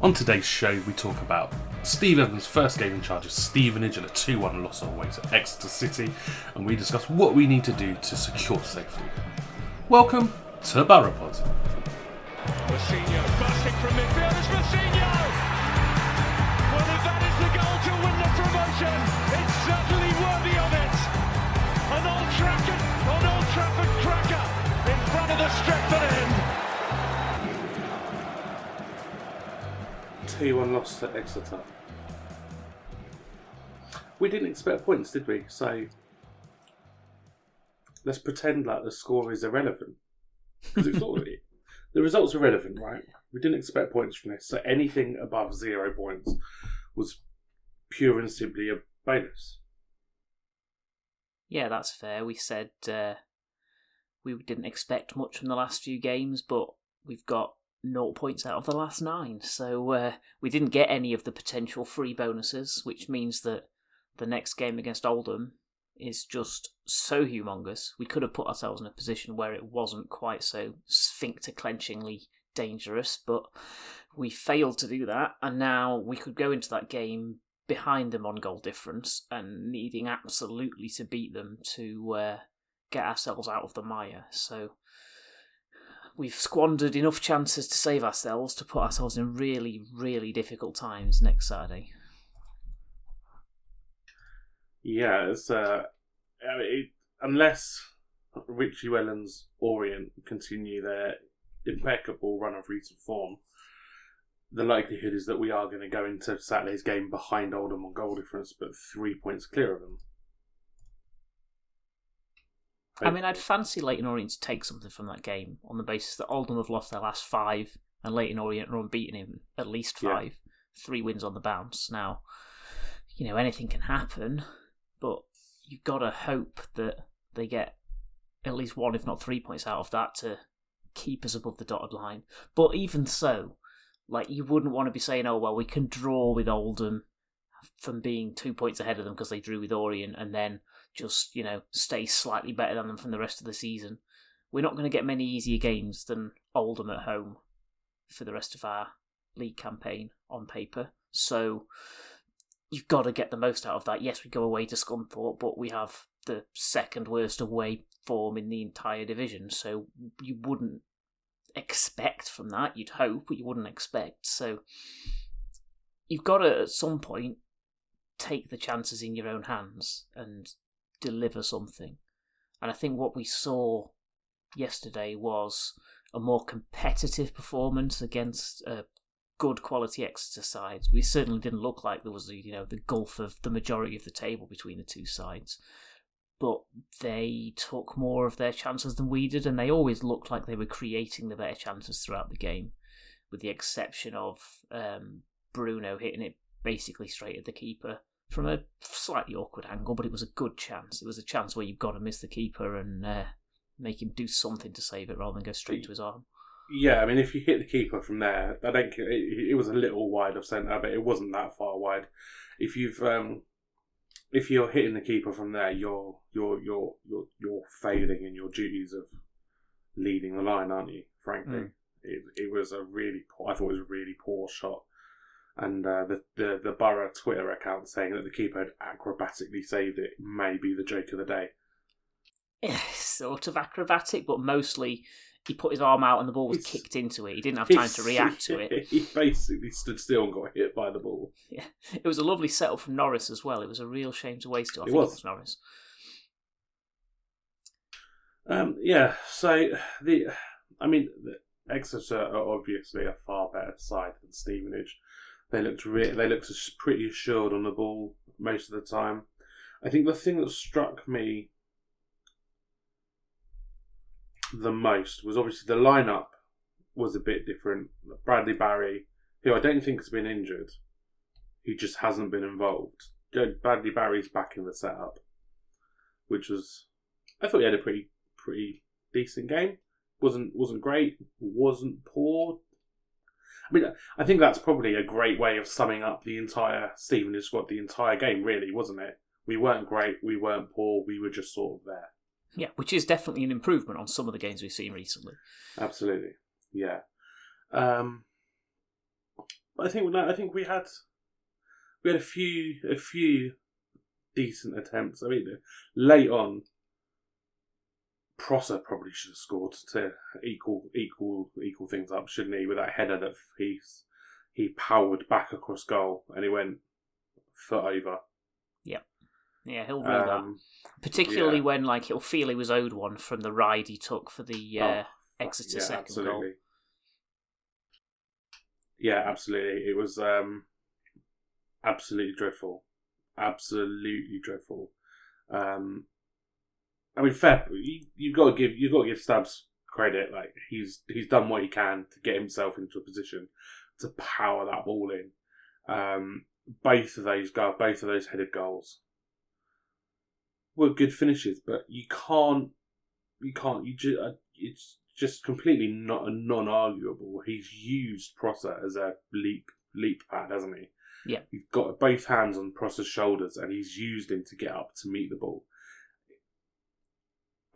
On today's show, we talk about Steve Evans' first game in charge of Stevenage and a 2 1 loss on away to Exeter City, and we discuss what we need to do to secure safety. Welcome to promotion, 2 1 loss to Exeter. We didn't expect points, did we? So let's pretend like the score is irrelevant. Because it's really. The results are relevant, right? We didn't expect points from this. So anything above zero points was pure and simply a bonus. Yeah, that's fair. We said uh, we didn't expect much from the last few games, but we've got no points out of the last nine. So uh, we didn't get any of the potential free bonuses, which means that the next game against Oldham is just so humongous. We could have put ourselves in a position where it wasn't quite so sphincter clenchingly dangerous, but we failed to do that, and now we could go into that game behind them on goal difference and needing absolutely to beat them to uh, get ourselves out of the mire. So we've squandered enough chances to save ourselves to put ourselves in really, really difficult times next Saturday. Yeah, it's uh, I mean, it, unless Richie Wellens Orient continue their impeccable run of recent form, the likelihood is that we are going to go into Saturday's game behind Oldham on goal difference, but three points clear of them. I mean, I'd fancy Leyton Orient to take something from that game on the basis that Oldham have lost their last five and Leyton Orient are unbeaten in at least Yeah. five. Three wins on the bounce. Now, you know, anything can happen, but you've got to hope that they get at least one, if not three points out of that to keep us above the dotted line. But even so, like, you wouldn't want to be saying, oh, well, we can draw with Oldham from being two points ahead of them because they drew with Orient and then just, you know, stay slightly better than them from the rest of the season. We're not going to get many easier games than Oldham at home for the rest of our league campaign on paper. So you've got to get the most out of that. Yes, we go away to Scunthorpe, but we have the second worst away form in the entire division. So you wouldn't expect from that. You'd hope, but you wouldn't expect. So you've got to, at some point, take the chances in your own hands and deliver something. And I think what we saw yesterday was a more competitive performance against a good quality Exeter sides. We certainly didn't look like there was, you know, the gulf of the majority of the table between the two sides. But they took more of their chances than we did, and they always looked like they were creating the better chances throughout the game, with the exception of um, Bruno hitting it basically straight at the keeper from a slightly awkward angle, but it was a good chance. It was a chance where you've got to miss the keeper and uh, make him do something to save it rather than go straight to his arm. Yeah, I mean, if you hit the keeper from there, I don't. It, it was a little wide of centre, but it wasn't that far wide. If you've, um, if you're hitting the keeper from there, you're you're you're you're you're failing in your duties of leading the line, aren't you? Frankly, Mm. it it was a really poor. I thought it was a really poor shot. And uh, the, the the Borough Twitter account saying that the keeper had acrobatically saved it may be the joke of the day. sort of acrobatic, but mostly he put his arm out and the ball was He's- kicked into it. He didn't have time to react to it. He basically stood still and got hit by the ball. Yeah, it was a lovely setup from Norris as well. It was a real shame to waste it. I It think was. it was Norris. Um, yeah, so the, I mean, the Exeter are obviously a far better side than Stevenage. They looked re- they looked pretty assured on the ball most of the time. I think the thing that struck me the most was obviously the lineup was a bit different. Bradley Barry, who I don't think has been injured, he just hasn't been involved. Bradley Barry's back in the setup, which was I thought he had a pretty pretty decent game. wasn't wasn't great, wasn't poor. I mean, I think that's probably a great way of summing up the entire Stevenage squad, the entire game, really, wasn't it? We weren't great, we weren't poor, we were just sort of there. Yeah, which is definitely an improvement on some of the games we've seen recently. Absolutely, yeah. Um, I think we I think we had we had a few a few decent attempts. I mean, late on, Prosser probably should have scored to equal equal equal things up, shouldn't he? With that header that he's he powered back across goal and he went foot over. Yeah, Yeah, he'll that. Um, Particularly yeah. when like he'll feel he was owed one from the ride he took for the uh, Oh, Exeter yeah, second absolutely. goal. Yeah, absolutely. It was um, absolutely dreadful, absolutely dreadful. Um, I mean, fair. You, you've got to give you've got to give Stubbs credit. Like he's he's done what he can to get himself into a position to power that ball in. Um, both of those go, both of those headed goals were good finishes, but you can't you can't you just it's just completely not a non-arguable. He's used Prosser as a leap leap pad, hasn't he? Yeah. He's got both hands on Prosser's shoulders, and he's used him to get up to meet the ball.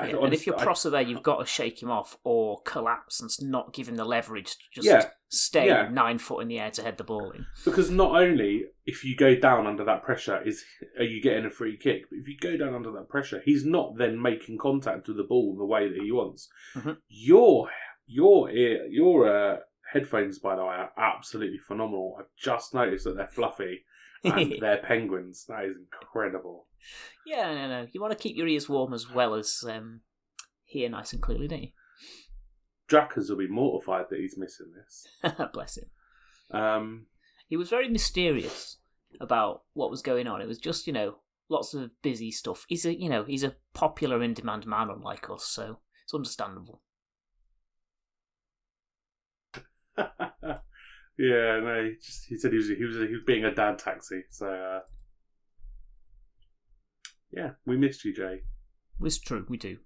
Yeah, and if you're Prosser there, you've got to shake him off or collapse and not give him the leverage to just Yeah, stay yeah. nine foot in the air to head the ball in. Because not only if you go down under that pressure is are you getting a free kick, but if you go down under that pressure, he's not then making contact with the ball the way that he wants. Mhm. Your your ear your uh, headphones, by the way, are absolutely phenomenal. I've just noticed that they're fluffy and they're penguins. That is incredible. Yeah, no, no. You want to keep your ears warm as well as um, hear nice and clearly, don't you? Drackers will be mortified that he's missing this. Bless him. Um, He was very mysterious about what was going on. It was just, you know, lots of busy stuff. He's a, you know, he's a popular in demand man, unlike us, so it's understandable. yeah, no, he just he said he was he was he was being a dad taxi. So uh, yeah, we missed you, Jay. It's true, we do.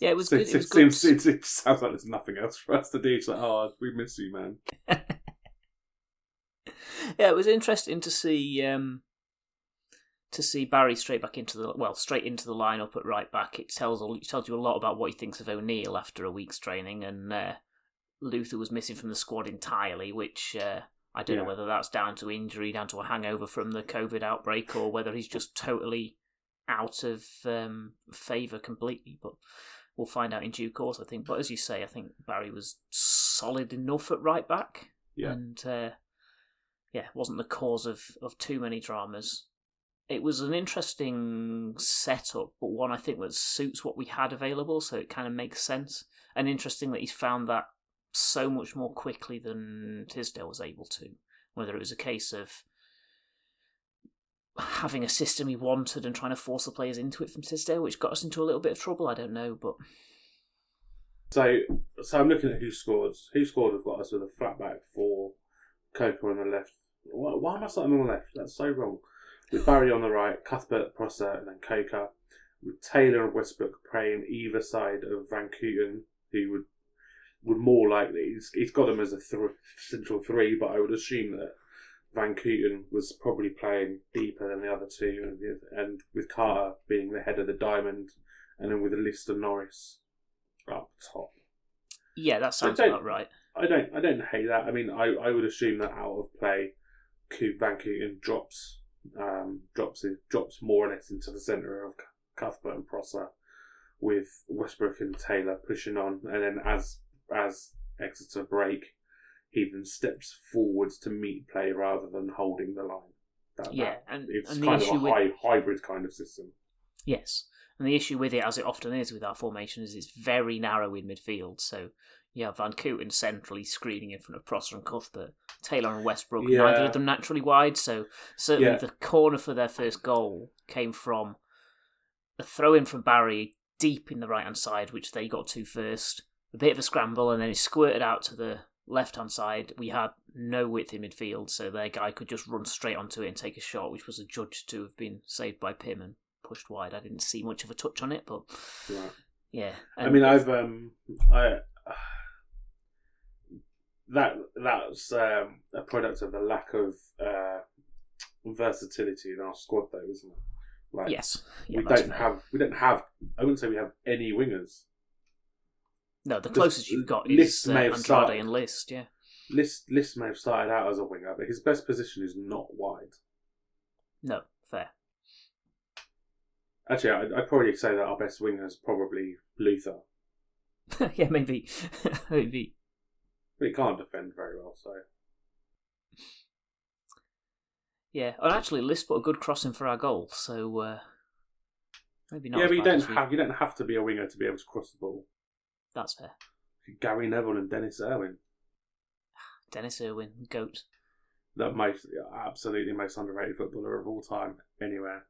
Yeah, it was good. It was good. seems, it, it sounds like there's nothing else for us to do. It's like, oh, we miss you, man. yeah, it was interesting to see um, to see Barry straight back into the well, straight into the lineup at right back. It tells it tells you a lot about what he thinks of O'Neill after a week's training, and uh, Luther was missing from the squad entirely, which uh, I don't know whether that's down to injury, down to a hangover from the COVID outbreak, or whether he's just totally out of um, favour completely. But we'll find out in due course, I think. But as you say, I think Barry was solid enough at right back, Yeah. and uh, yeah, wasn't the cause of, of too many dramas. It was an interesting setup, but one I think that suits what we had available, so it kind of makes sense. And interesting that he's found that so much more quickly than Tisdale was able to. Whether it was a case of having a system he wanted and trying to force the players into it from Tisdale, which got us into a little bit of trouble, I don't know, but So, so I'm looking at who scored. Who scored? We've got us with a flat back for Coker on the left. Why, why am I starting on the left? That's so wrong. With Barry on the right, Cuthbert, Prosser, and then Coker. With Taylor and Westbrook playing either side of Vancooten, who would would more likely he's, he's got them as a th- central three, but I would assume that Vancooten was probably playing deeper than the other two, and, and with Carter being the head of the diamond, and then with Lister Norris up top. yeah, that sounds about right. I don't I don't hate that. I mean, I, I would assume that out of play, Vancooten drops um, drops in, drops more or less into the centre of Cuthbert and Prosser, with Westbrook and Taylor pushing on, and then as as Exeter break, he then steps forwards to meet play rather than holding the line. That, Yeah, that- and- it's and kind of a with- hy- hybrid kind of system. Yes. And the issue with it, as it often is with our formation, is it's very narrow in midfield. So you have Vancooten centrally screening in front of Prosser and Cuthbert. Taylor and Westbrook, Yeah. neither of them naturally wide. So certainly Yeah. the corner for their first goal came from a throw in from Barry deep in the right hand side, which they got to first. A bit of a scramble, and then it squirted out to the left hand side. We had no width in midfield, so their guy could just run straight onto it and take a shot, which was adjudged to have been saved by Pym and pushed wide. I didn't see much of a touch on it, but Right. yeah. I mean, I've um, I that that's um, a product of the lack of uh, versatility in our squad, though, isn't it? Like, yes, yeah, we don't fair. have we don't have. I wouldn't say we have any wingers. No. The closest you've got List is uh, may have Andrade started. and List. Yeah, List List may have started out as a winger, but his best position is not wide. no, fair. Actually, I'd, I'd probably say that our best winger is probably Luther, yeah, maybe, maybe. but he can't defend very well. So Yeah, and actually, List put a good crossing for our goal, so uh, maybe not. yeah, as but you bad don't as we- have you don't have to be a winger to be able to cross the ball. That's fair. Gary Neville and Dennis Irwin. Dennis Irwin, goat. the most absolutely most underrated footballer of all time anywhere.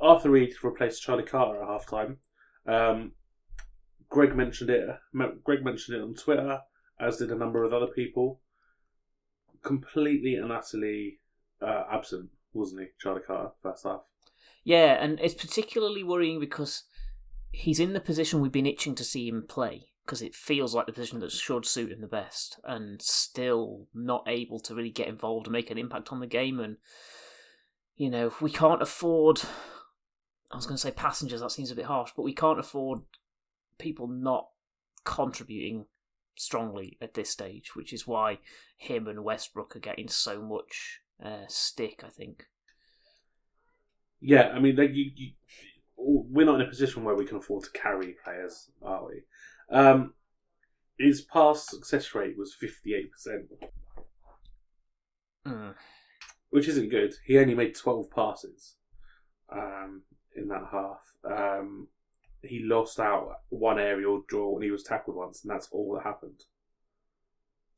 Arthur Read replaced Charlie Carter at half time. Um, Greg mentioned it. Greg mentioned it on Twitter, as did a number of other people. Completely and utterly uh, absent, wasn't he, Charlie Carter, first half? Yeah, and it's particularly worrying because he's in the position we've been itching to see him play because it feels like the position that should suit him the best, and still not able to really get involved and make an impact on the game. And you know, we can't afford. I was going to say passengers. That seems a bit harsh, but we can't afford people not contributing strongly at this stage, which is why him and Westbrook are getting so much uh, stick. I think. Yeah, I mean, like, you, you, we're not in a position where we can afford to carry players, are we? Um, his pass success rate was 58%, Mm. which isn't good. He only made 12 passes um, in that half. Um, he lost out one aerial draw and he was tackled once, and that's all that happened.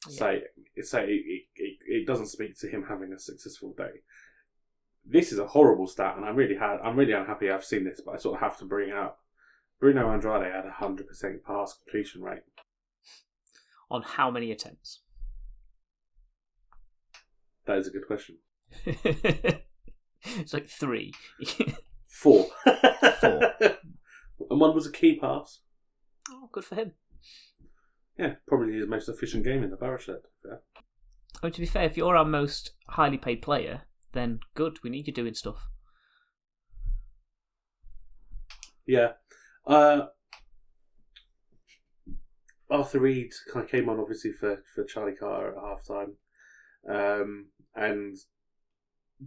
So, so it, it, it, it doesn't speak to him having a successful day. This is a horrible stat, and I'm really ha- I'm really unhappy I've seen this, but I sort of have to bring it up. Bruno Andrade had a hundred percent pass completion rate. On how many attempts? That is a good question. it's like three. Four. Four. and one was a key pass. oh, good for him. Yeah, probably his most efficient game in the Borough shirt. Yeah. I mean, to be fair, if you're our most highly paid player, then good. We need you doing stuff. Yeah. Uh, Arthur Read kind of came on obviously for, for Charlie Carter at half time. Um, and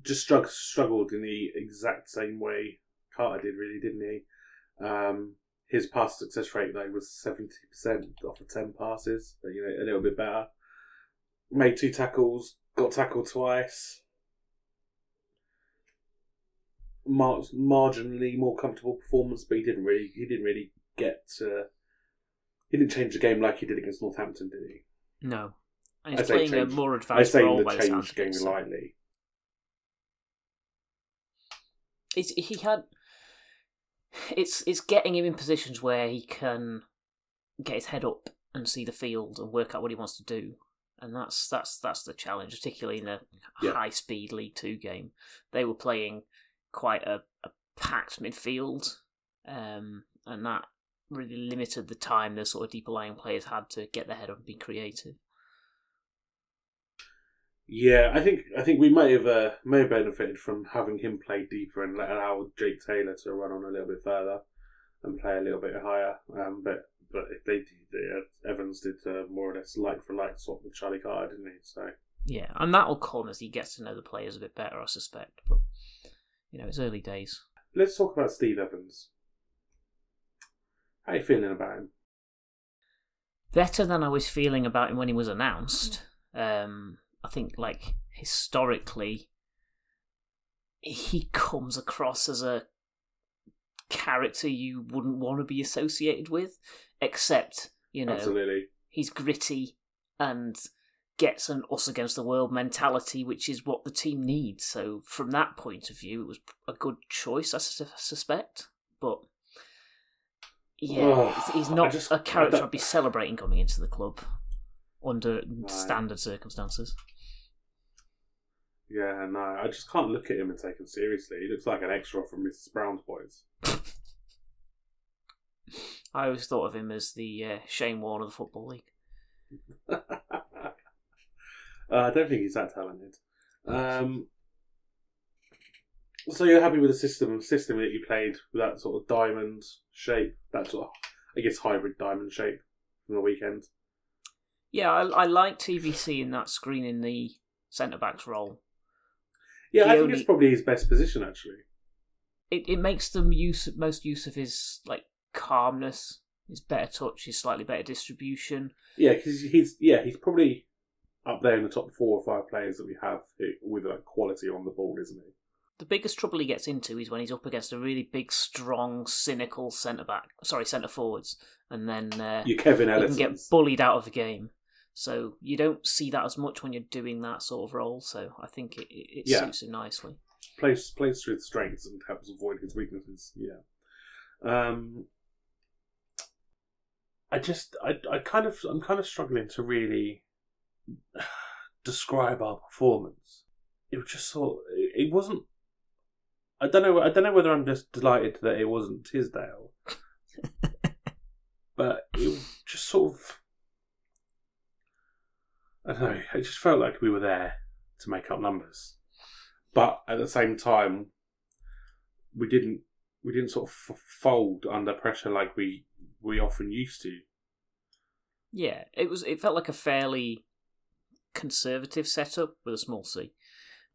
just strugg- struggled in the exact same way Carter did, really, didn't he? Um, his pass success rate though was seventy percent off of ten passes, you know, a little bit better. Made two tackles, got tackled twice. Mar- marginally more comfortable performance, but he didn't really he didn't really get to, he didn't change the game like he did against Northampton, did he? No. And I he's say playing change- a more I advanced say role the change game so- lightly. It's, he had. It's it's getting him in positions where he can get his head up and see the field and work out what he wants to do, and that's that's that's the challenge, particularly in a Yeah. high speed League Two game. They were playing quite a, a packed midfield, um, and that really limited the time the sort of deeper lying players had to get their head up and be creative. Yeah, I think I think we may have uh, may have benefited from having him play deeper and allow Jake Taylor to run on a little bit further and play a little bit higher. Um, but but if they, they uh, Evans did uh, more or less like for like swap with Charlie Carter, didn't he? So Yeah, and that will come as he gets to know the players a bit better, I suspect. But you know, it's early days. let's talk about Steve Evans. How are you feeling about him? better than I was feeling about him when he was announced. Um, I think, like historically, he comes across as a character you wouldn't want to be associated with, except you know Absolutely. he's gritty and gets an us against the world mentality, which is what the team needs. So from that point of view, it was a good choice, I suspect. But yeah, Oh, he's- not just- a character I'd be celebrating coming into the club under standard circumstances. Yeah, no, I just can't look at him and take him seriously. He looks like an extra from Mrs. Brown's Boys. I always thought of him as the uh, Shane Warne of the Football League. uh, I don't think he's that talented. Um, so you're happy with the system system that you played with that sort of diamond shape, that sort of, I guess, hybrid diamond shape from the weekend? Yeah, I, I like TVC in that screen in the centre back's role. Yeah, The I think only- it's probably his best position actually. It it makes the use most use of his like calmness, his better touch, his slightly better distribution. Yeah, because he's yeah he's probably up there in the top four or five players that we have with like quality on the ball, isn't he? The biggest trouble he gets into is when he's up against a really big, strong, cynical centre back. Sorry, centre forwards, and then uh, You Kevin he can Ellison. get bullied out of the game. So you don't see that as much when you're doing that sort of role. So I think it, it, Yeah. suits him nicely. plays plays to his strengths and helps avoid his weaknesses. Yeah. Um, I just I I kind of I'm kind of struggling to really describe our performance. It was just sort. It it wasn't. I don't know. I don't know whether I'm just delighted that it wasn't Tisdale, but it was just sort of. I don't know. It just felt like we were there to make up numbers but at the same time, we didn't we didn't sort of fold under pressure like we we often used to. Yeah, it was. It felt like a fairly conservative setup with a small c,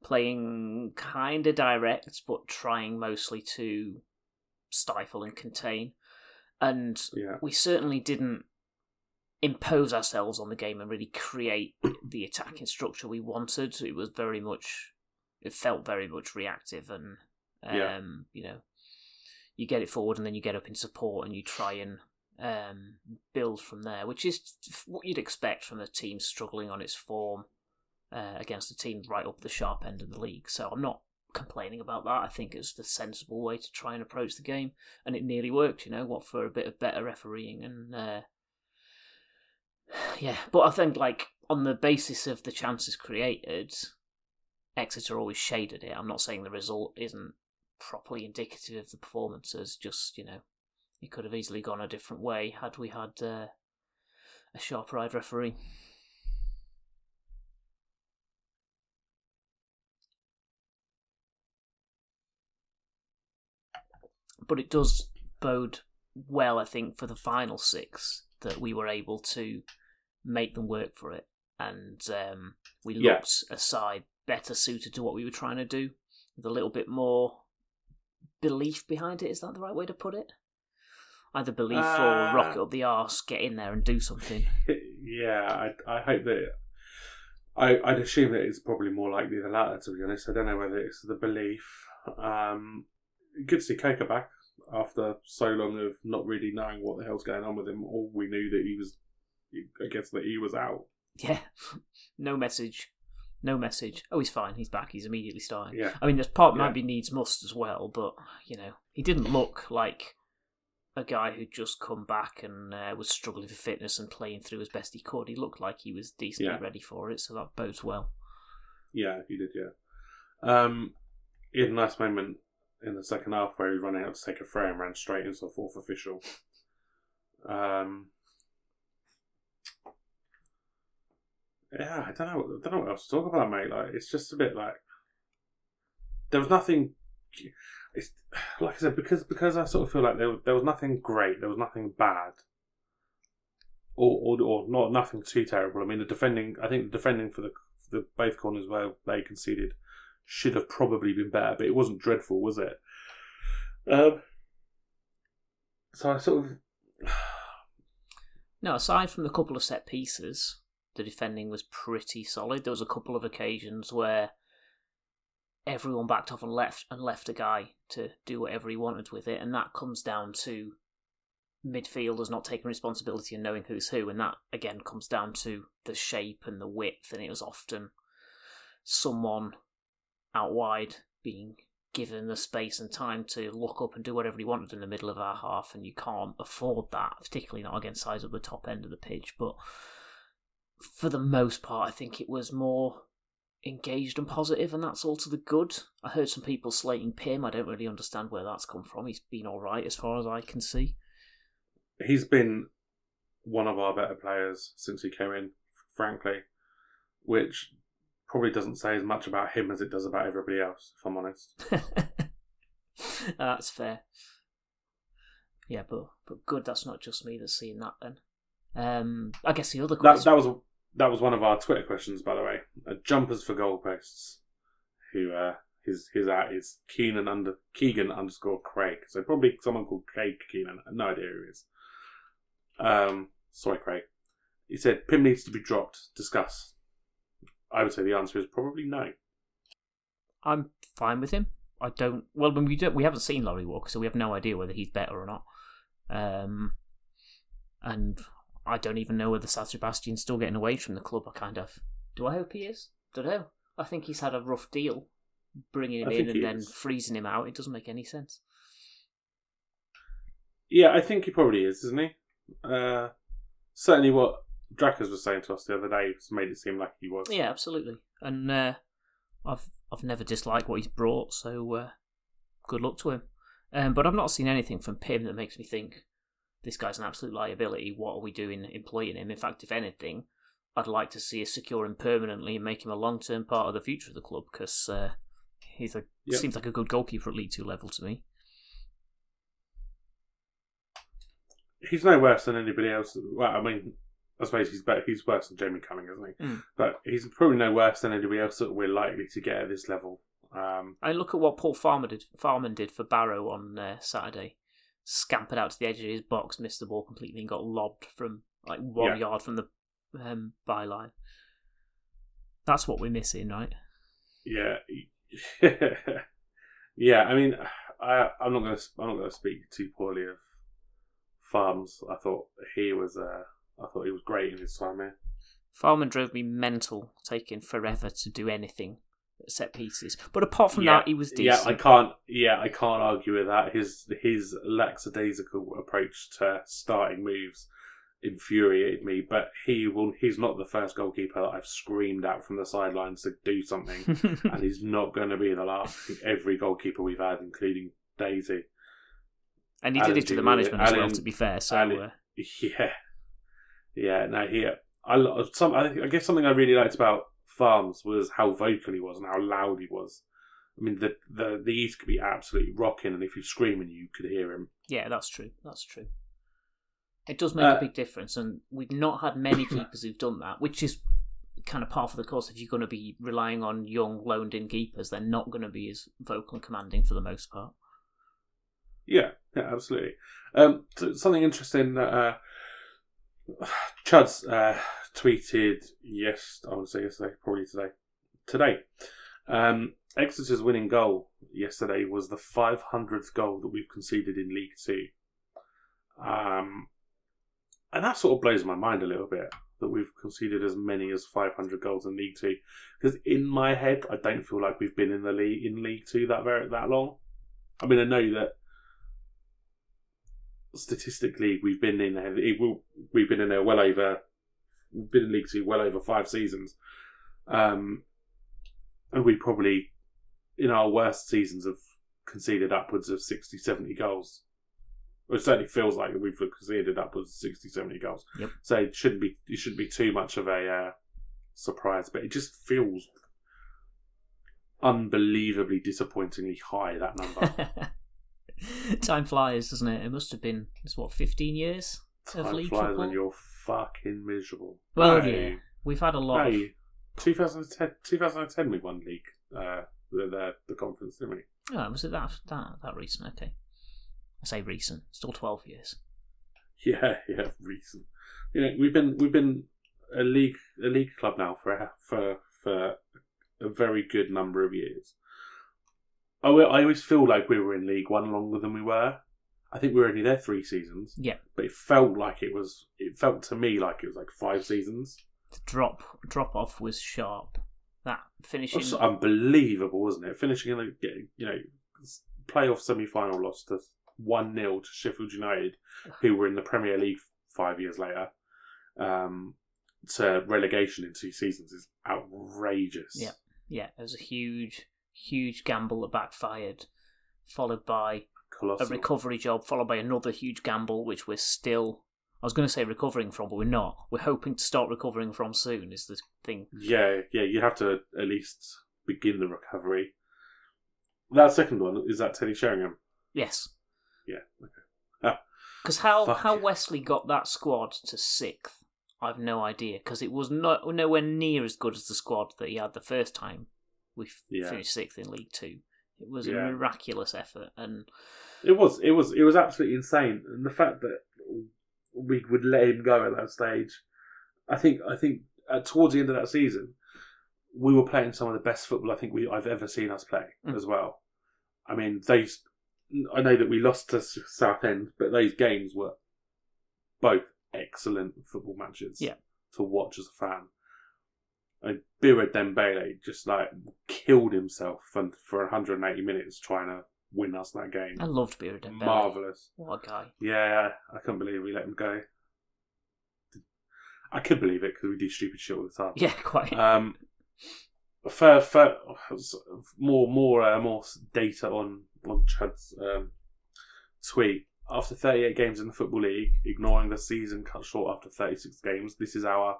playing kind of direct, but trying mostly to stifle and contain. And Yeah, we certainly didn't impose ourselves on the game and really create the attacking structure we wanted. It was very much, it felt very much reactive, and um, Yeah. you know, you get it forward and then you get up in support and you try and um, build from there, which is what you'd expect from a team struggling on its form uh, against a team right up the sharp end of the league. So I'm not complaining about that. I think it's the sensible way to try and approach the game, and it nearly worked. You know, what for a bit of better refereeing and uh, yeah. But I think like on the basis of the chances created, Exeter always shaded it. I'm not saying the result isn't properly indicative of the performances. Just you know, it could have easily gone a different way had we had uh, a sharper eyed referee. But it does bode well, I think, for the final six that we were able to make them work for it, and um, we looked a side better suited to what we were trying to do, with a little bit more belief behind it. Is that the right way to put it? Either belief Uh, or rocket up the arse, get in there and do something. yeah. I I hope that. I, I'd assume that it's probably more likely the latter, to be honest. I don't know whether it's the belief. Um, good to see Coker back after so long of not really knowing what the hell's going on with him. All we knew that he was, I guess that he was out. Yeah, no message, no message. Oh, he's fine. He's back. He's immediately starting. Yeah. I mean, this part Yeah. might be needs must as well, but you know, he didn't look like a guy who'd just come back and uh, was struggling for fitness and playing through as best he could. He looked like he was decently Yeah. ready for it, so that bodes well. Yeah, he did. Yeah. Um, he had a nice moment in the second half where he running out to take a throw and ran straight into the fourth official. Um, yeah, I don't know. I don't know what else to talk about, mate. Like, it's just a bit like there was nothing. It's like I said because because I sort of feel like there there was nothing great. There was nothing bad. Or, or, or not nothing too terrible. I mean, the defending. I think the defending for the the both corners where they conceded should have probably been better, but it wasn't dreadful, was it? Um, so I sort of No, aside from the couple of set pieces, the defending was pretty solid. There was a couple of occasions where everyone backed off and left and left a guy to do whatever he wanted with it, and that comes down to midfielders not taking responsibility and knowing who's who, and that again comes down to the shape and the width, and it was often someone out wide being given the space and time to look up and do whatever he wanted in the middle of our half, and you can't afford that, particularly not against sides at the top end of the pitch. But for the most part, I think it was more engaged and positive, and that's all to the good. I heard some people slating Pym. I don't really understand where that's come from. He's been all right as far as I can see. He's been one of our better players since he came in, frankly, which probably doesn't say as much about him as it does about everybody else, if I'm honest. that's fair. Yeah, but but good. That's not just me that's seeing that. Then, um, I guess the other That, question. that was that was one of our Twitter questions, by the way. Uh, jumpers for goalposts. Who uh, his his at is Keenan under Keegan underscore Craig. So probably someone called Craig Keenan. No idea who he is. Um, sorry, Craig. He said Pym needs to be dropped. Discuss. I would say the answer is probably no. I'm fine with him. I don't. Well, when we don't, we haven't seen Laurie Walker, so we have no idea whether he's better or not. Um, and I don't even know whether Sad Sebastian's still getting away from the club. I kind of. Do I hope he is? Don't know. I think he's had a rough deal, bringing him I in and then is. freezing him out. It doesn't make any sense. Yeah, I think he probably is, isn't he? Uh, certainly, what Drackers was saying to us the other day has made it seem like he was. Yeah, absolutely. And uh, I've I've never disliked what he's brought, so uh, good luck to him. Um, but I've not seen anything from Pym that makes me think this guy's an absolute liability. What are we doing employing him? In fact, if anything, I'd like to see us secure him permanently and make him a long term part of the future of the club because uh, he's a Yep. seems like a good goalkeeper at League Two level to me. He's no worse than anybody else. Well, I mean, I suppose he's better. He's worse than Jamie Cumming, isn't he? Mm. But he's probably no worse than anybody else that we're likely to get at this level. Um, I look at what Paul Farman did. Farman did for Barrow on uh, Saturday. Scampered out to the edge of his box, missed the ball completely, and got lobbed from like one Yeah. yard from the um, byline. That's what we're missing, right? yeah, yeah. I mean, I, I'm not going to. I'm not going to speak too poorly of Farms. I thought he was. Uh, I thought he was great in his time here. Farman drove me mental, taking forever to do anything set pieces. But apart from yeah, that, he was decent. Yeah. I can't. Yeah, I can't argue with that. His his lackadaisical approach to starting moves infuriated me. But he will. He's not the first goalkeeper that I've screamed at from the sidelines to do something, and he's not going to be the last. Every goalkeeper we've had, including Daisy. and he did it to the management as well, to be fair. So Alan- uh, Yeah, yeah. Now he. I some. I, I guess something I really liked about Farms was how vocal he was and how loud he was. I mean, the the the East could be absolutely rocking, and if you're screaming, you could hear him. yeah, that's true. That's true. It does make Uh, a big difference, and we've not had many keepers who've done that, which is kind of part of the course. If you're going to be relying on young, loaned-in keepers, they're not going to be as vocal and commanding for the most part. Yeah, yeah, absolutely. Um, so something interesting that uh, Chud's uh, tweeted yes, I would say yesterday, probably today. Today, um, Exeter's winning goal yesterday was the 500th goal that we've conceded in League Two, um, and that sort of blows my mind a little bit that we've conceded as many as 500 goals in League Two. Because in my head, I don't feel like we've been in the league in League Two that very that long. I mean, I know that statistically we've been in there. We've been in there well over. We've been in League Two well over five seasons, um, and we probably in our worst seasons have conceded upwards of 60, 70 goals. It certainly feels like we've conceded upwards of 60, 70 goals. Yep. So it shouldn't be it shouldn't be too much of a uh, surprise, but it just feels unbelievably disappointingly high that number. Time flies, doesn't it? It must have been it's what fifteen years of Time league flies football. when you're fucking miserable. Well, yeah, we've had a lot. Of, Hey, 2010, 2010 we won league, uh, the, the the conference, didn't we? oh, was it that that that recent? Okay, I say recent, still twelve years. Yeah, yeah, recent. You know, we've been we've been a league a league club now for for for a very good number of years. I, I always feel like we were in League One longer than we were. I think we were only there three seasons, Yeah, but it felt like it was. It felt to me like it was like five seasons. the drop drop off was sharp. That It finishing. was unbelievable, wasn't it? Finishing in a you know playoff semi final loss to one 0 to Sheffield United, who were in the Premier League five years later, um, to relegation in two seasons is outrageous. Yeah. Yeah, it was a huge, huge gamble that backfired, followed by a recovery job, followed by another huge gamble, which we're still. I was going to say recovering from, but we're not. We're hoping to start recovering from soon. Is the thing. Yeah, yeah, you have to at least begin the recovery. That second one is that Teddy Sheringham. Yes, Yeah, okay. Ah, because how how yeah. Westley got that squad to sixth, I've no idea. Because it was not nowhere near as good as the squad that he had the first time we Yeah. finished sixth in League Two. It was Yeah. a miraculous effort, and It was, it was, it was absolutely insane, and the fact that we would let him go at that stage, I think, I think uh, towards the end of that season, we were playing some of the best football I think we I've ever seen us play Mm. as well. I mean, those. I know that we lost to Southend, but those games were both excellent football matches. Yeah. to watch as a fan. And Bira Dembele just like killed himself for, for 180 minutes trying to win us that game. I loved Bira Dembele. Marvelous. What a guy! Yeah, I couldn't believe we let him go. I could believe it because we do stupid shit all the time. Yeah, quite. Um, for, for more more uh, more data on on Chad's um, tweet. After 38 games in the football league, ignoring the season cut short after 36 games, this is our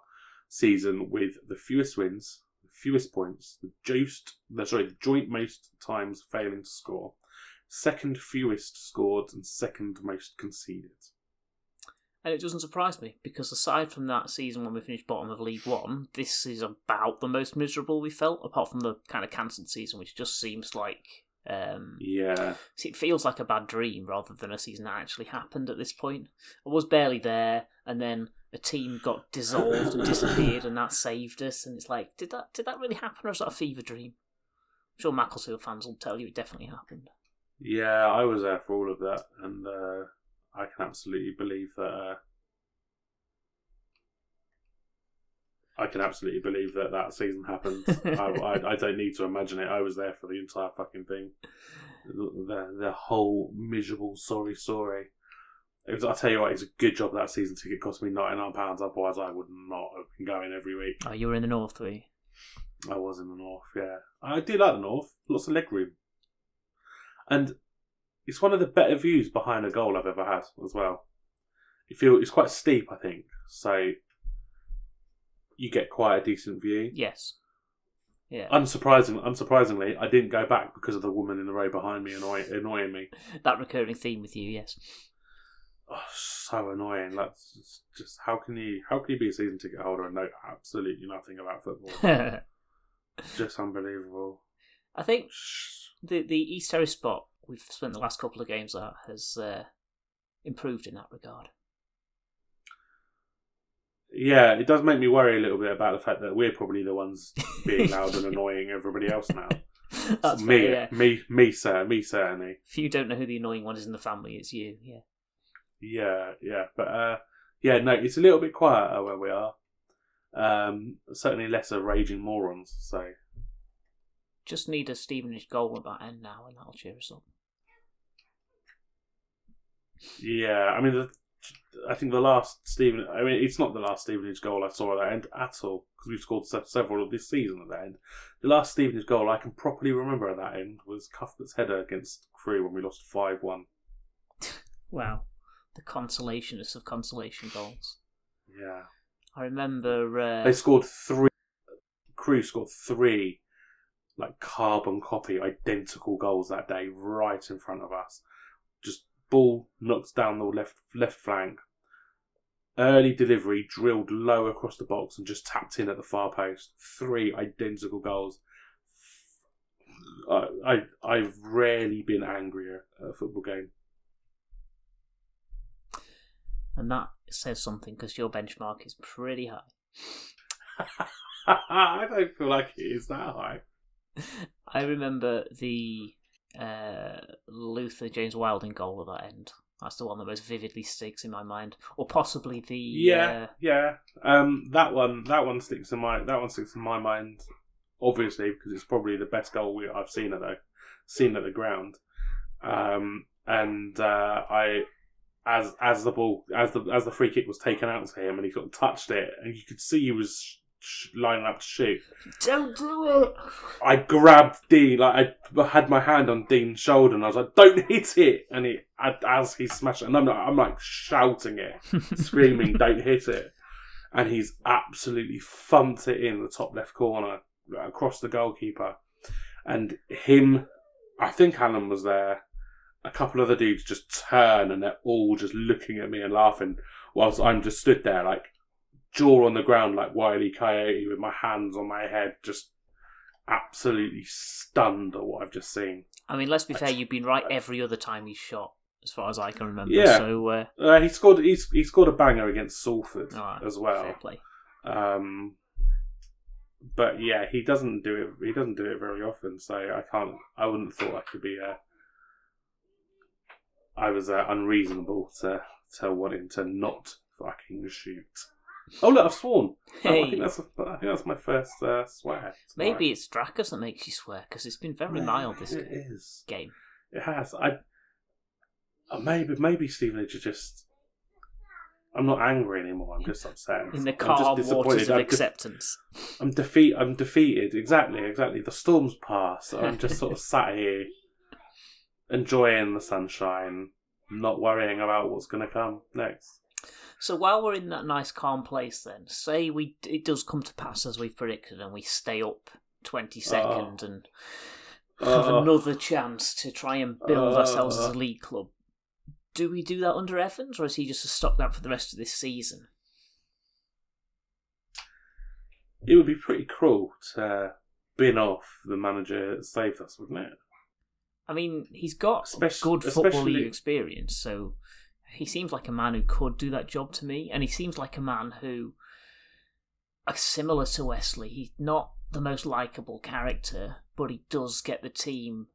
season with the fewest wins, the fewest points, the jost, the sorry, the joint most times failing to score, second fewest scored, and second most conceded. And it doesn't surprise me because aside from that season when we finished bottom of League One, this is about the most miserable we felt, apart from the kind of cancelled season, which just seems like um, Yeah, it feels like a bad dream rather than a season that actually happened at this point. I was barely there, and then a team got dissolved and disappeared, and that saved us. And it's like, did that did that really happen, or is that a fever dream? I'm sure Macclesfield fans will tell you it definitely happened. Yeah, I was there for all of that, and uh, I can absolutely believe that. Uh, I can absolutely believe that that season happened. I, I, I don't need to imagine it. I was there for the entire fucking thing. The the whole miserable sorry story. It was, I'll tell you what, it's a good job that season ticket cost me ninety nine pounds. Otherwise, I would not have been going every week. Oh, you were in the north, were you? I was in the north, yeah. I do like the north. Lots of leg room. And it's one of the better views behind a goal I've ever had as well. You feel it's quite steep, I think. So you get quite a decent view. Yes. Yeah. Unsurprising, unsurprisingly, I didn't go back because of the woman in the row behind me annoy, annoying me. that recurring theme with you, yes. Oh, so annoying. That's just, just how can you how can you be a season ticket holder and know absolutely nothing about football? Just unbelievable. I think the the East Terrace spot we've spent the last couple of games at has uh, improved in that regard. Yeah, it does make me worry a little bit about the fact that we're probably the ones being loud and annoying everybody else now. That's me, fair, yeah. me, me, sir, me, certainly. If you don't know who the annoying one is in the family, it's you. Yeah. Yeah, yeah, but uh, yeah, no, it's a little bit quieter where we are. Um, certainly lesser raging morons. So Just need a Stevenage goal at that end now, and that'll cheer us up. yeah, I mean, the, I think the last Steven. I mean, it's not the last Stevenage goal I saw at that end at all because we've scored several of this season at that end. The last Stevenage goal I can properly remember at that end was Cuthbert's header against Crewe when we lost five one. Wow. The consolationist of consolation goals. Yeah. I remember. Uh, They scored three. Crewe scored three, like carbon copy identical goals that day, right in front of us. Just ball knocked down the left left flank. Early delivery drilled low across the box and just tapped in at the far post. Three identical goals. I, I I've rarely been angrier at a football game. and that says something because your benchmark is pretty high. I don't feel like it is that high. I remember the uh, Luther James-Wildin goal at that end. That's the one that most vividly sticks in my mind, or possibly the Yeah, uh, yeah. Um, that one, that one sticks in my that one sticks in my mind. Obviously, because it's probably the best goal we, I've seen at the seen at the ground. Um, and uh, I, as as the ball as the as the free kick was taken out to him, and he sort of touched it, and you could see he was sh- lining up to shoot. don't do it. I grabbed Dean, like I had my hand on Dean's shoulder, and I was like, "Don't hit it!" And he, as he smashed it, and I'm like, I'm like shouting it, screaming, "Don't hit it!" And he's absolutely thumped it in the top left corner uh, across the goalkeeper, and him. I think Alan was there. A couple of the dudes just turn, and they're all just looking at me and laughing, whilst I'm just stood there like jaw on the ground like Wiley Coyote with my hands on my head, just absolutely stunned at what I've just seen. I mean, let's be fair. You've been right every other time he's shot, as far as I can remember. Yeah. So, uh, Uh, he scored. He's he scored a banger against Salford alright, as fair well. play. Um, but yeah, he doesn't do it. He doesn't do it very often. So I can't. I wouldn't have thought I could be. Uh, I was uh, unreasonable to to wanting to not fucking shoot. Oh look, I've sworn. Oh, I think that's. I think that's my first uh, swear. Maybe it's Drackers that makes you swear because it's been very mild this It game. is. game. It has. I uh, maybe maybe Stevenage are just. I'm not angry anymore. I'm just upset. In the I'm calm just waters disappointed. of I'm, acceptance. I'm defeat. I'm defeated. Exactly. Exactly. The storm's passed. I'm just sort of sat here, enjoying the sunshine, not worrying about what's going to come next. So while we're in that nice calm place, then say we it does come to pass as we've predicted, and we stay up twenty oh. second and have Oh. another chance to try and build ourselves as a oh. league club. Do we do that under Evans, or is he just a stopgap for the rest of this season? It would be pretty cruel to bin off the manager that saved us, wouldn't it? I mean, he's got Espec- good football league experience, so he seems like a man who could do that job to me, and he seems like a man who, uh, similar to Westley, he's not the most likable character, but he does get the team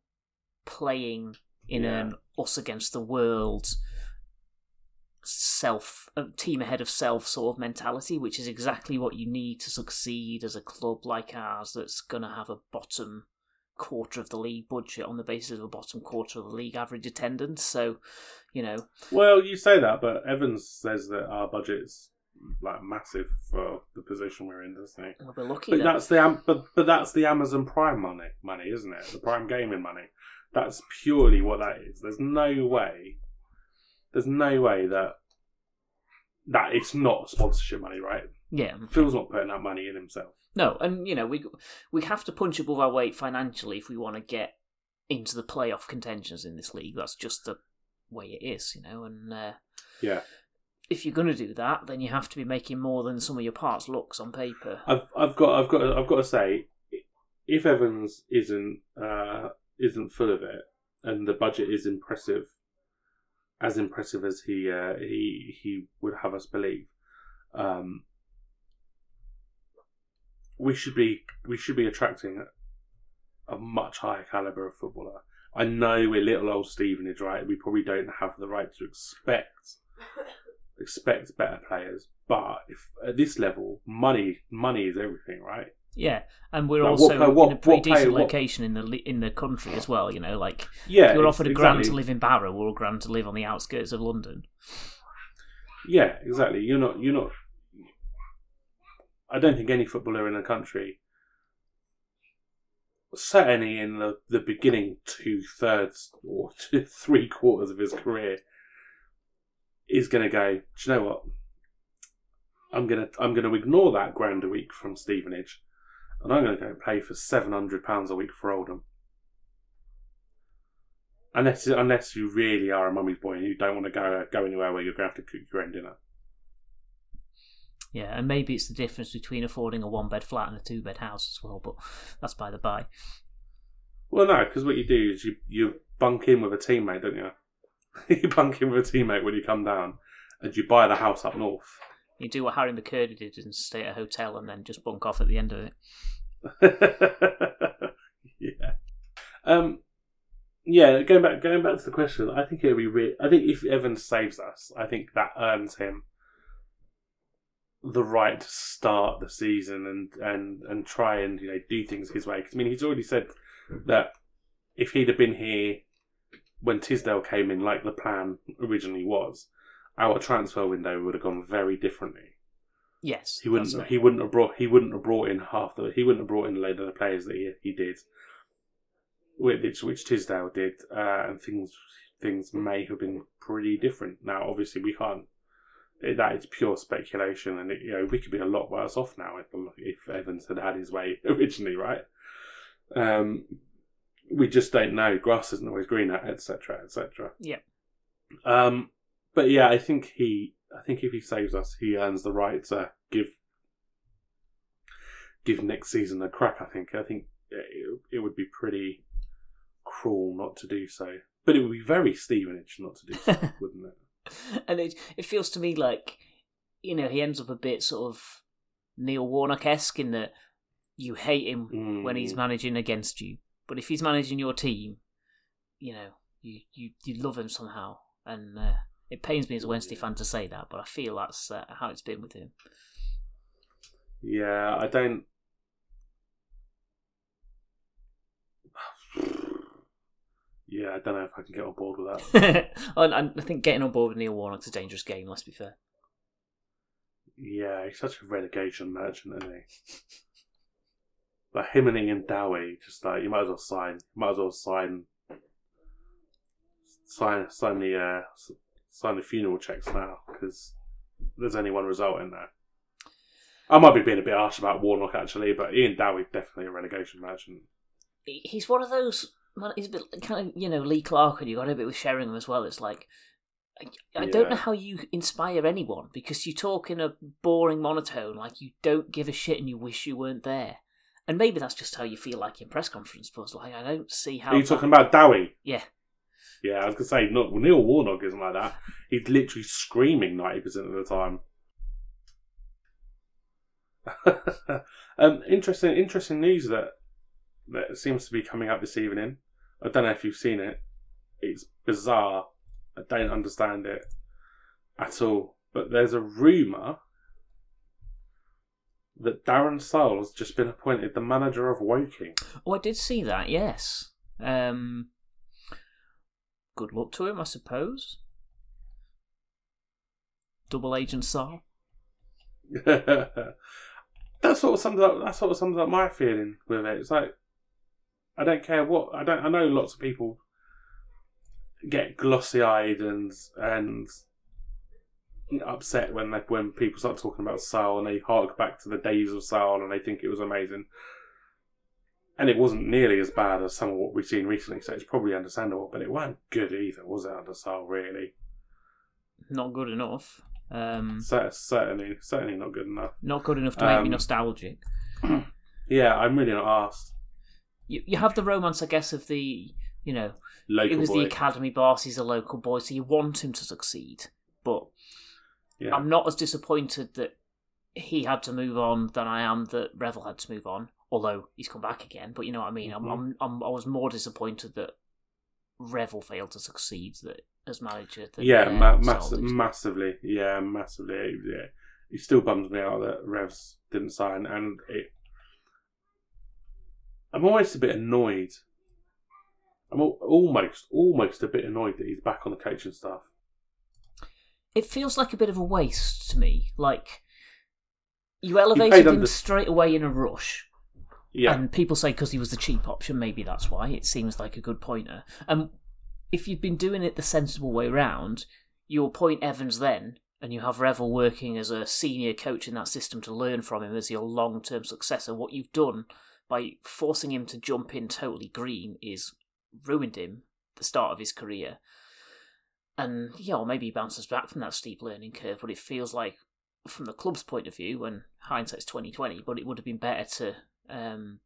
playing in Yeah. an us against the world self a team ahead of self sort of mentality which is exactly what you need to succeed as a club like ours that's going to have a bottom quarter of the league budget on the basis of a bottom quarter of the league average attendance so you know Well, you say that, but Evans says that our budget's like massive for the position we're in, doesn't he? we'll be lucky But then. that's the but but that's the Amazon Prime money, money, isn't it? The Prime gaming money. That's purely what that is. There's no way. There's no way that that it's not sponsorship money, right? yeah Phil's not putting that money in himself. no and you know we we have to punch above our weight financially if we want to get into the playoff contentions in this league that's just the way it is you know and uh, Yeah, if you're going to do that, then you have to be making more than some of your parts looks on paper. I've I've got I've got I've got to say, if Evans isn't uh, isn't full of it, and the budget is impressive, as impressive as he uh, he he would have us believe, um, we should be we should be attracting a much higher caliber of footballer. I know we're little old Stevenage, right? We probably don't have the right to expect expect better players, but if at this level, money money is everything, right? Yeah, and we're Like, also what in a pretty decent location in the in the country as well. You know, like Yeah, if you're offered a grand to live in Barrow or a grand to live on the outskirts of London. Yeah, exactly. You're not. You're not. I don't think any footballer in the country, certainly in the, the beginning two thirds or two, three quarters of his career, is going to go. Do you know what? I'm gonna I'm gonna ignore that grand a week from Stevenage, and I'm gonna go play for seven hundred pounds a week for Oldham. Unless unless you really are a mummy's boy and you don't want to go go anywhere where you're going to have to cook your own dinner. Yeah, and maybe it's the difference between affording a one bed flat and a two bed house as well. But that's by the by. Well, no, because what you do is you you bunk in with a teammate, don't you? you bunk in with a teammate when you come down, and you buy the house up north. You do what Harry McKirdy did and stay at a hotel and then just bunk off at the end of it. yeah. Um. Yeah. Going back, going back to the question, I think it'll be. Re- I think if Evans saves us, I think that earns him the right to start the season and and and try and you know do things his way. Because I mean, he's already said that if he'd have been here when Tisdale came in, like the plan originally was, our transfer window would have gone very differently. Yes, He wouldn't. right. He wouldn't have brought. He wouldn't have brought in half the. He wouldn't have brought in a load of the players that he, he did, which which Tisdale did, uh, and things things may have been pretty different. Now, obviously, we can't. That is pure speculation, and it, you know we could be a lot worse off now if if Evans had had his way originally, right? Um, we just don't know. Grass isn't always greener, etc., etc. Yeah. Um, but yeah, I think he. I think if he saves us, he earns the right to give give next season a crack. I think. I think it, it would be pretty cruel not to do so, but it would be very Stevenage not to do so, wouldn't it? and it it feels to me like you know he ends up a bit sort of Neil Warnock esque in that you hate him when he's Mm. managing against you, but if he's managing your team, you know you you, you love him somehow, and uh, it pains me as a Wednesday fan to say that, but I feel that's uh, how it's been with him. Yeah, I don't. Yeah, I don't know if I can get on board with that. and and I think getting on board with Neil Warnock's a dangerous game. Let's be fair. Yeah, he's such a relegation merchant, isn't he? Like him and Ian Dowie, just like you might as well sign, might as well sign, sign, sign the, uh, sign the funeral checks now because there's only one result in there. I might be being a bit harsh about Warnock actually, but Ian Dowie's definitely a relegation merchant. he's one of those. He's a bit kind of you know Lee Clark, and you got a bit with Sheringham as well. It's like I, I don't know how you inspire anyone because you talk in a boring monotone, like you don't give a shit and you wish you weren't there. And maybe that's just how you feel like in press conference, but like I don't see how. Are you that- talking about Dowie? Yeah, Yeah, I was gonna say not Neil Warnock isn't like that. He's literally screaming ninety percent of the time. um, interesting, interesting news that that seems to be coming up this evening. I don't know if you've seen it. It's bizarre. I don't understand it at all. But there's a rumor that Darren Sarll's just been appointed the manager of Woking. oh, I did see that. Yes. Um. Good luck to him, I suppose. Double agent Sarll. that sort of sums up. That sort of sums up my feeling with it. It's like I don't care what I don't. I know lots of people get glossy eyed and and upset when they, when people start talking about Sarll and they hark back to the days of Sarll and they think it was amazing. And it wasn't nearly as bad as some of what we've seen recently, so it's probably understandable. But it wasn't good either, was it? Under Sarll, really? Not good enough. Um. Cer- certainly, certainly not good enough. Not good enough to make me Um, nostalgic. Yeah, I'm really not asked. you, you have the romance, I guess, of the you know Local it was boy. the academy boss. He's a local boy, so you want him to succeed. But Yeah. I'm not as disappointed that he had to move on than I am that Revell had to move on. Although he's come back again, but you know what I mean. I'm, Mhm. I'm, I'm I was more disappointed that Revell failed to succeed that as manager. Than, yeah, uh, ma- mass- massively. Yeah, massively. Yeah, it still bums me out that Revs didn't sign, and it. I'm almost a bit annoyed. I'm almost, almost a bit annoyed that he's back on the coaching staff. it feels like a bit of a waste to me. Like you elevated him under- straight away in a rush. Yeah, And people say because he was the cheap option, maybe that's why. It seems like a good pointer. And if you'd been doing it the sensible way round, you'll point Evans then, and you have Revell working as a senior coach in that system to learn from him as your long term successor. What you've done by forcing him to jump in totally green is ruined him the start of his career. And yeah, or maybe he bounces back from that steep learning curve, but it feels like from the club's point of view, and hindsight's twenty twenty, but it would have been better to um,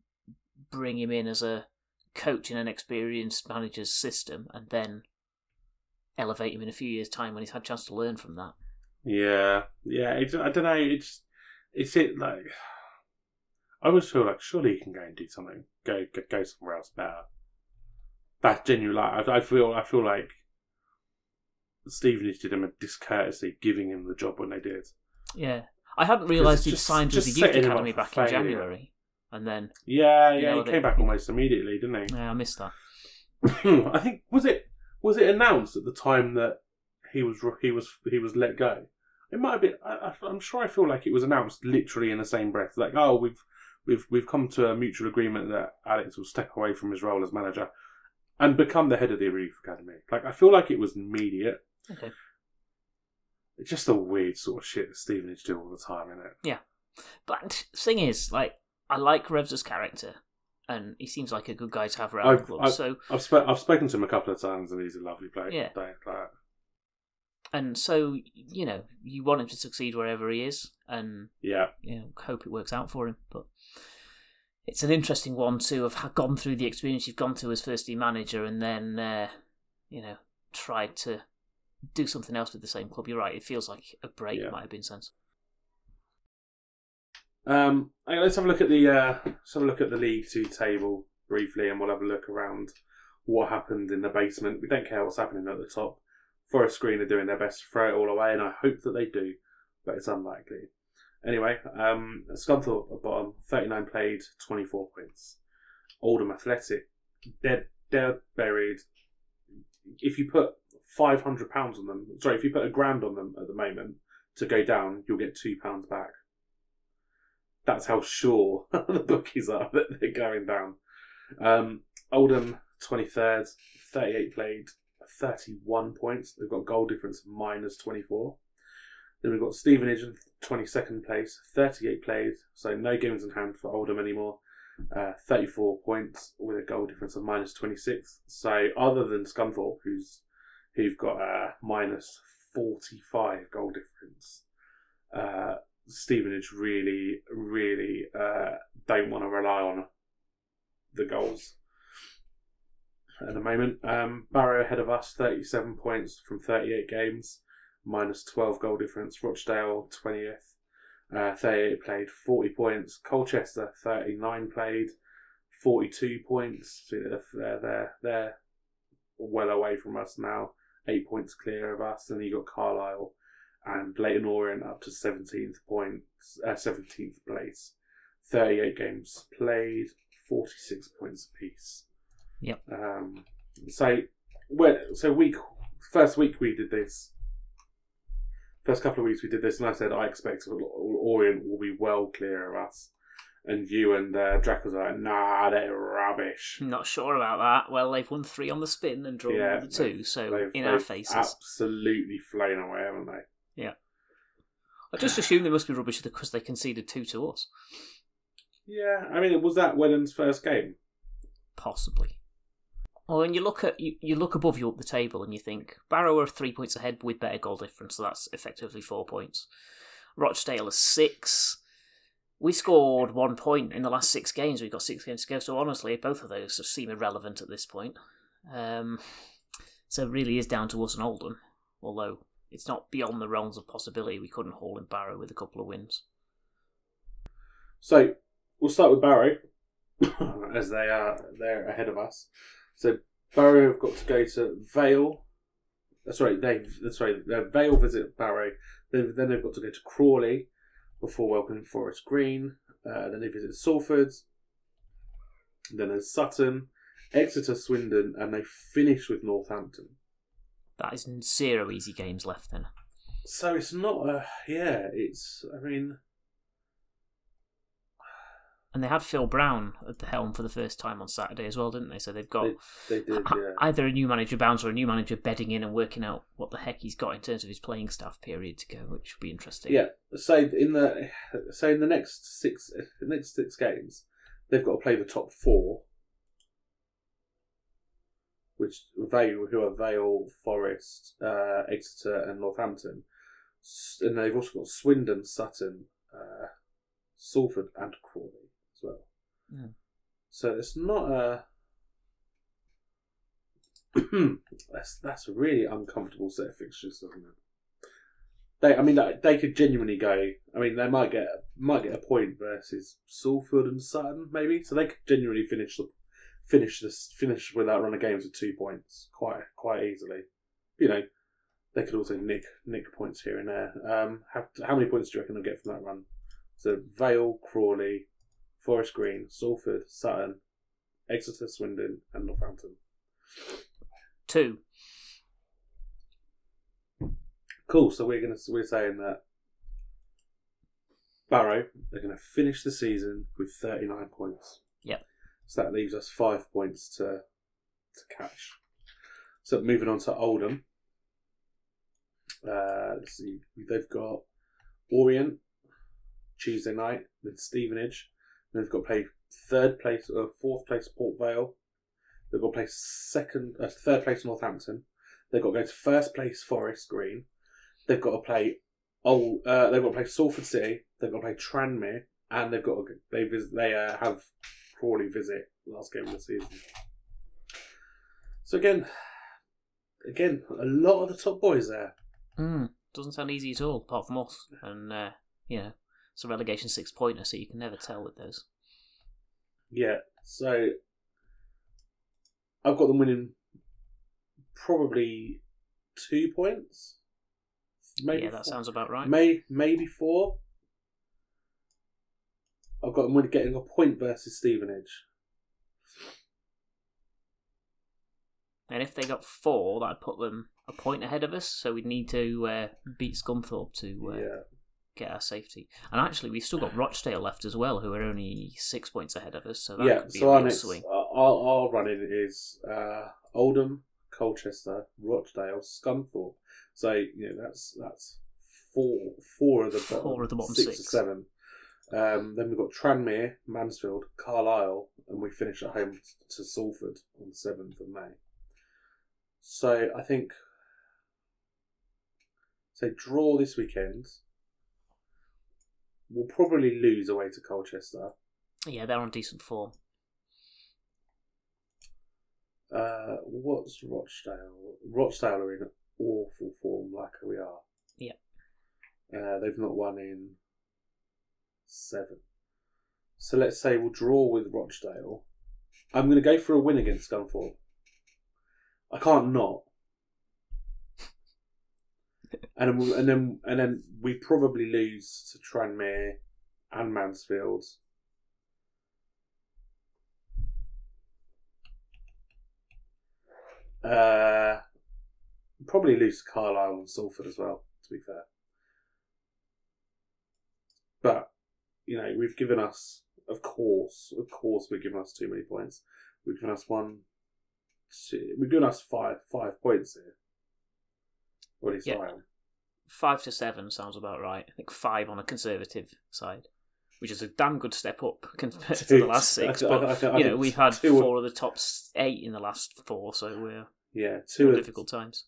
bring him in as a coach in an experienced manager's system, and then elevate him in a few years' time when he's had a chance to learn from that. Yeah, yeah. It's, I don't know. It's it's it like I always feel like surely he can go and do something. Go go, go somewhere else better. That's genuine. Like I, I feel I feel like Stevenage did him a discourtesy giving him the job when they did. Yeah. I hadn't realised he'd just- signed with the youth setting him up academy back in. January, and then Yeah, yeah. know, he they- came back almost immediately, didn't he? yeah, I missed that. I think was it was it announced at the time that he was he was he was let go. It might have been. I, I'm sure. I feel like it was announced literally in the same breath. Like, oh, we've we've we've come to a mutual agreement that Alex will step away from his role as manager and become the head of the youth academy. Like, I feel like it was immediate. Okay. It's just a weird sort of shit that Stevenage do all the time, isn't it? Yeah. But thing is, like, I like Revs' character, and he seems like a good guy to have around the I've- club. I've- so, I've I've spoken to him a couple of times, and he's a lovely player. Yeah. And so, you know, you want him to succeed wherever he is, and yeah, you know, hope it works out for him. But it's an interesting one to have gone through the experience you've gone through as first team manager, and then, uh, you know, tried to do something else with the same club. You're right; it feels like a break Yeah. might have been sensible. Um, okay, let's have a look at the uh, let's have a look at the League Two table briefly, and we'll have a look around what happened in the basement. We don't care what's happening at the top. Forest Green are doing their best to throw it all away, and I hope that they do, but it's unlikely. Anyway, um, Scunthorpe at bottom, 39 played, 24 points. Oldham Athletic, dead, dead buried. If you put £500 on them, sorry, if you put a grand on them at the moment to go down, you'll get £2 back that's how sure the bookies are that they're going down. Um, Oldham, 23rd, 38 played, 31 points. They've got goal difference minus 24. Then we've got Stevenage in 22nd place, 38 played, so no games in hand for Oldham anymore. Uh, 34 points with a goal difference of minus 26. So other than Scunthorpe, who's who've got a minus 45 goal difference, uh, Stevenage really, really uh, don't want to rely on the goals at the moment. Um, Barrow ahead of us, 37 points from 38 games, minus 12 goal difference. Rochdale, 20th, uh, 38 played, 40 points. Colchester, 39 played, 42 points. So they're, they're, they're, well away from us now, 8 points clear of us. And you got Carlisle and Leyton Orient up to 17th points, uh, 17th place. 38 games played, 46 points apiece. Yep. Um, so, when, so week first week we did this. First couple of weeks we did this, and I said I expect Orient will be well clear of us. And you and uh, Drac was like, nah, they're rubbish. Not sure about that. Well, they've won three on the spin and drawn Yeah, the two, so in our faces. absolutely flown away, haven't they? I just assume they must be rubbish because they conceded two to us. Yeah, I mean, was that Wellens' first game? Possibly. Well, when you look at you, you look above you up the table and you think Barrow are three points ahead with better goal difference, so that's effectively four points. Rochdale is six. We scored one point in the last six games. We've got six games to go. So honestly, both of those seem irrelevant at this point. Um, so it really is down to us and Oldham. Although it's not beyond the realms of possibility we couldn't haul in Barrow with a couple of wins. So we'll start with Barrow, as they are they're ahead of us. So Barrow have got to go to Vale. That's right. They that's right. uh, Vale visit Barrow. Then then they've got to go to Crawley before welcoming Forest Green. Uh, then they visit Salford. Then there's Sutton, Exeter, Swindon, and they finish with Northampton. That is zero easy games left then. So it's not a yeah. It's I mean And they had Phil Brown at the helm for the first time on Saturday as well, didn't they? So they've got they, they did yeah. either a new manager bounce or a new manager bedding in and working out what the heck he's got in terms of his playing staff period to go, which would be interesting. Yeah. So in the so in the next six the next six games, they've got to play the top four, which Vale, who are Vale, Forest, uh, Exeter, and Northampton, and they've also got Swindon, Sutton, uh, Salford, and Crawley as well. Yeah. So it's not a. that's that's a really uncomfortable set of fixtures, isn't it? They, I mean, they, they could genuinely go. I mean, they might get might get a point versus Salford and Sutton, maybe. So they could genuinely finish the finish this finish with that run of games with two points quite quite easily. You know, they could also nick nick points here and there. Um, how, how many points do you reckon they'll get from that run? So Vale, Crawley, Forest Green, Salford, Sutton, Exeter, Swindon, and Northampton. Two. Cool. So we're gonna we're saying that Barrow they're gonna finish the season with thirty nine points. Yep. So that leaves us five points to to catch. So moving on to Oldham. Uh, let's see. They've got Orient Tuesday night, then Stevenage. Then they've got to play third place or fourth place Port Vale. They've got to play second, uh, third place Northampton. They've got to go to first place Forest Green. They've got to play oh, uh, they've got to play Salford City. They've got to play Tranmere, and they've got to they they uh, have Crawley visit last game of the season. So again, again, a lot of the top boys there. Mm, doesn't sound easy at all, apart from us. And, uh, you know, it's a relegation six pointer, so you can never tell with those. Yeah, so I've got them winning probably two points. Maybe yeah, that four. sounds about right. May maybe four. I've got them winning, getting a point versus Stevenage. And if they got four, that'd put them a point ahead of us, so we'd need to uh, beat Scunthorpe to uh, Yeah, get our safety. And actually, we've still got Rochdale left as well, who are only six points ahead of us, so that yeah. could be So a our next, swing. our, our running is uh, Oldham, Colchester, Rochdale, Scunthorpe. So you know that's that's four four of the bottom, Four of the bottom six, six. or seven. Um, then we've got Tranmere, Mansfield, Carlisle, and we finish at home to Salford on the seventh of May. So I think so draw this weekend. We'll probably lose away to Colchester. Yeah, they're on decent form. Uh, what's Rochdale? Rochdale are in awful form, like we are. Yeah. Uh, they've not won in seven. So let's say we'll draw with Rochdale. I'm going to go for a win against Scunthorpe. I can't not. and then, and then and then we probably lose to Tranmere and Mansfield. Uh, probably lose to Carlisle and Salford as well. To be fair, but you know we've given us, of course, of course, we've given us too many points. We've given us one, two, we've given us five five points here. Or at least Yeah. I. Five to seven sounds about right. I think five on a conservative side, which is a damn good step up compared to the last six. But you know, we've had four of the top eight in the last four, so we're Yeah, two difficult times.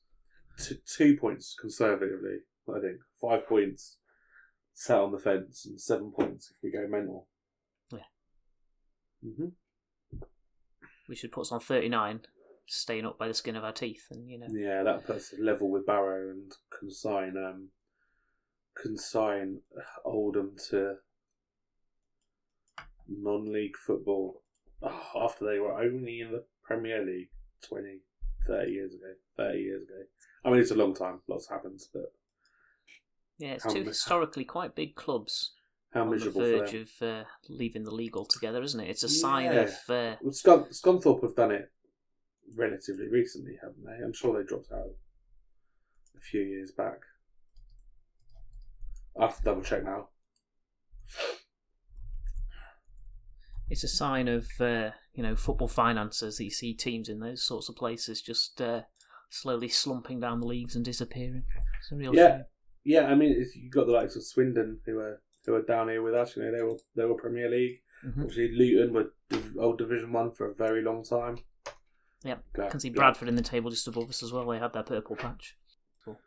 t- two points conservatively. I think five points sat on the fence, and seven points if we go mental. Yeah. hmm We should put us on thirty nine, staying up by the skin of our teeth, and you know, Yeah, that puts us level with Barrow and consign um consign Oldham to non-league football oh, after they were only in the Premier League 20, 30 years ago. Thirty years ago. I mean, it's a long time. Lots happens, but yeah, it's two historically quite big clubs how on the miserable for verge them. of uh, leaving the league altogether, isn't it? It's a sign Yeah. of uh, Well, Scun- Scunthorpe have done it relatively recently, haven't they? I'm sure they dropped out a few years back. I have to double check now. it's a sign of uh, you know football finances that you see teams in those sorts of places just uh, slowly slumping down the leagues and disappearing. It's a real Yeah. shame. Yeah, I mean, it's, you've got the likes of Swindon who are who are down here with us. You know, they were they were Premier League. Mhm. Obviously, Luton were old Division One for a very long time. Yep. Glad- I can see Bradford in the table just above us as well. They had their purple patch.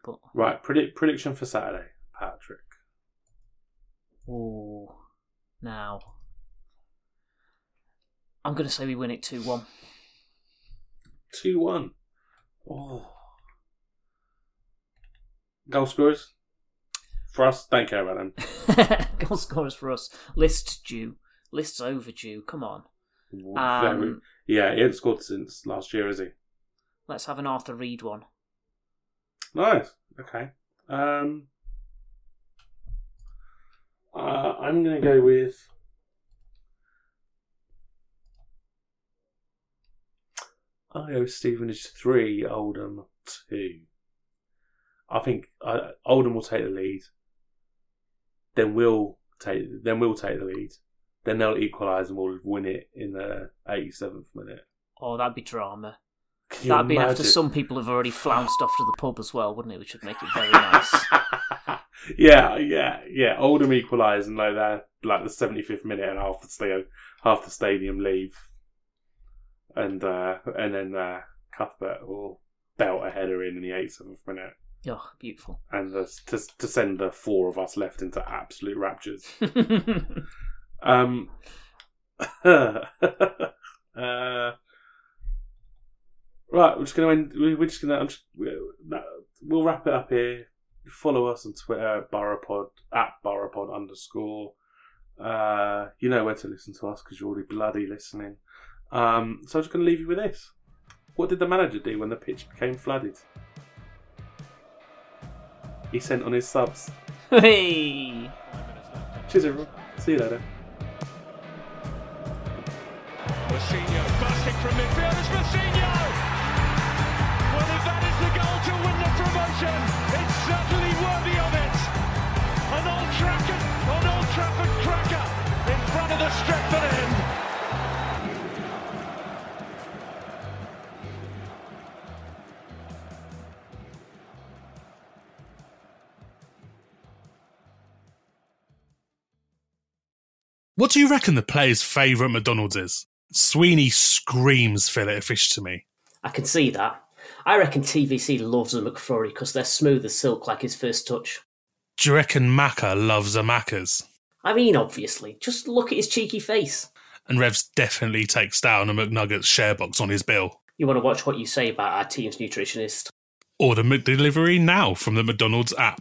But Right, predict prediction for Saturday, Patrick. oh, now I'm going to say we win it two one. Two one. Oh. Goal scorers. For us, don't care about them. Goal scorers for us. List due. List's overdue. Come on. Um, yeah, he hasn't scored since last year, has he? let's have an Arthur Read one. Nice. Okay. Um, uh, I'm going to go with. Go with Stevenage three, Oldham two. I think uh, Oldham will take the lead. Then we'll take. Then we'll take the lead. Then they'll equalise and we'll win it in the 87th minute. Oh, that'd be drama. Can That'd be after some people have already flounced off to the pub as well, wouldn't it? Which would make it very nice. yeah, yeah, yeah. Oldham equalise and like that, like the seventy fifth minute, and half the stadium, half the stadium leave, and uh, and then uh, Cuthbert will belt a header in in the eighty seventh minute, oh, beautiful. and the, to to send the four of us left into absolute raptures. Um, uh, right, we're just gonna end. we- We're just gonna. We'll wrap it up here. Follow us on Twitter at Boropod at Boropod underscore. Uh, you know where to listen to us because you're already bloody listening. Um, so I'm just gonna leave you with this. What did the manager do when the pitch became flooded? He sent on his subs. hey! Cheers, everyone. See you later. Mourinho busting from midfield. It's Mourinho! Well, if that is the goal to win the promotion, it's certainly worthy of it. An Old Trafford, an Old Trafford cracker in front of the Stretford end. What do you reckon the player's favourite McDonald's is? Sweeney screams fillet fish to me. I can see that. I reckon TVC loves a McFlurry because they're smooth as silk like his first touch. Do you reckon Macca loves a Macca's? I mean, obviously. Just look at his cheeky face. And Revs definitely takes down a McNuggets share box on his bill. You want to watch what you say about our team's nutritionist. Order McDelivery now from the McDonald's app.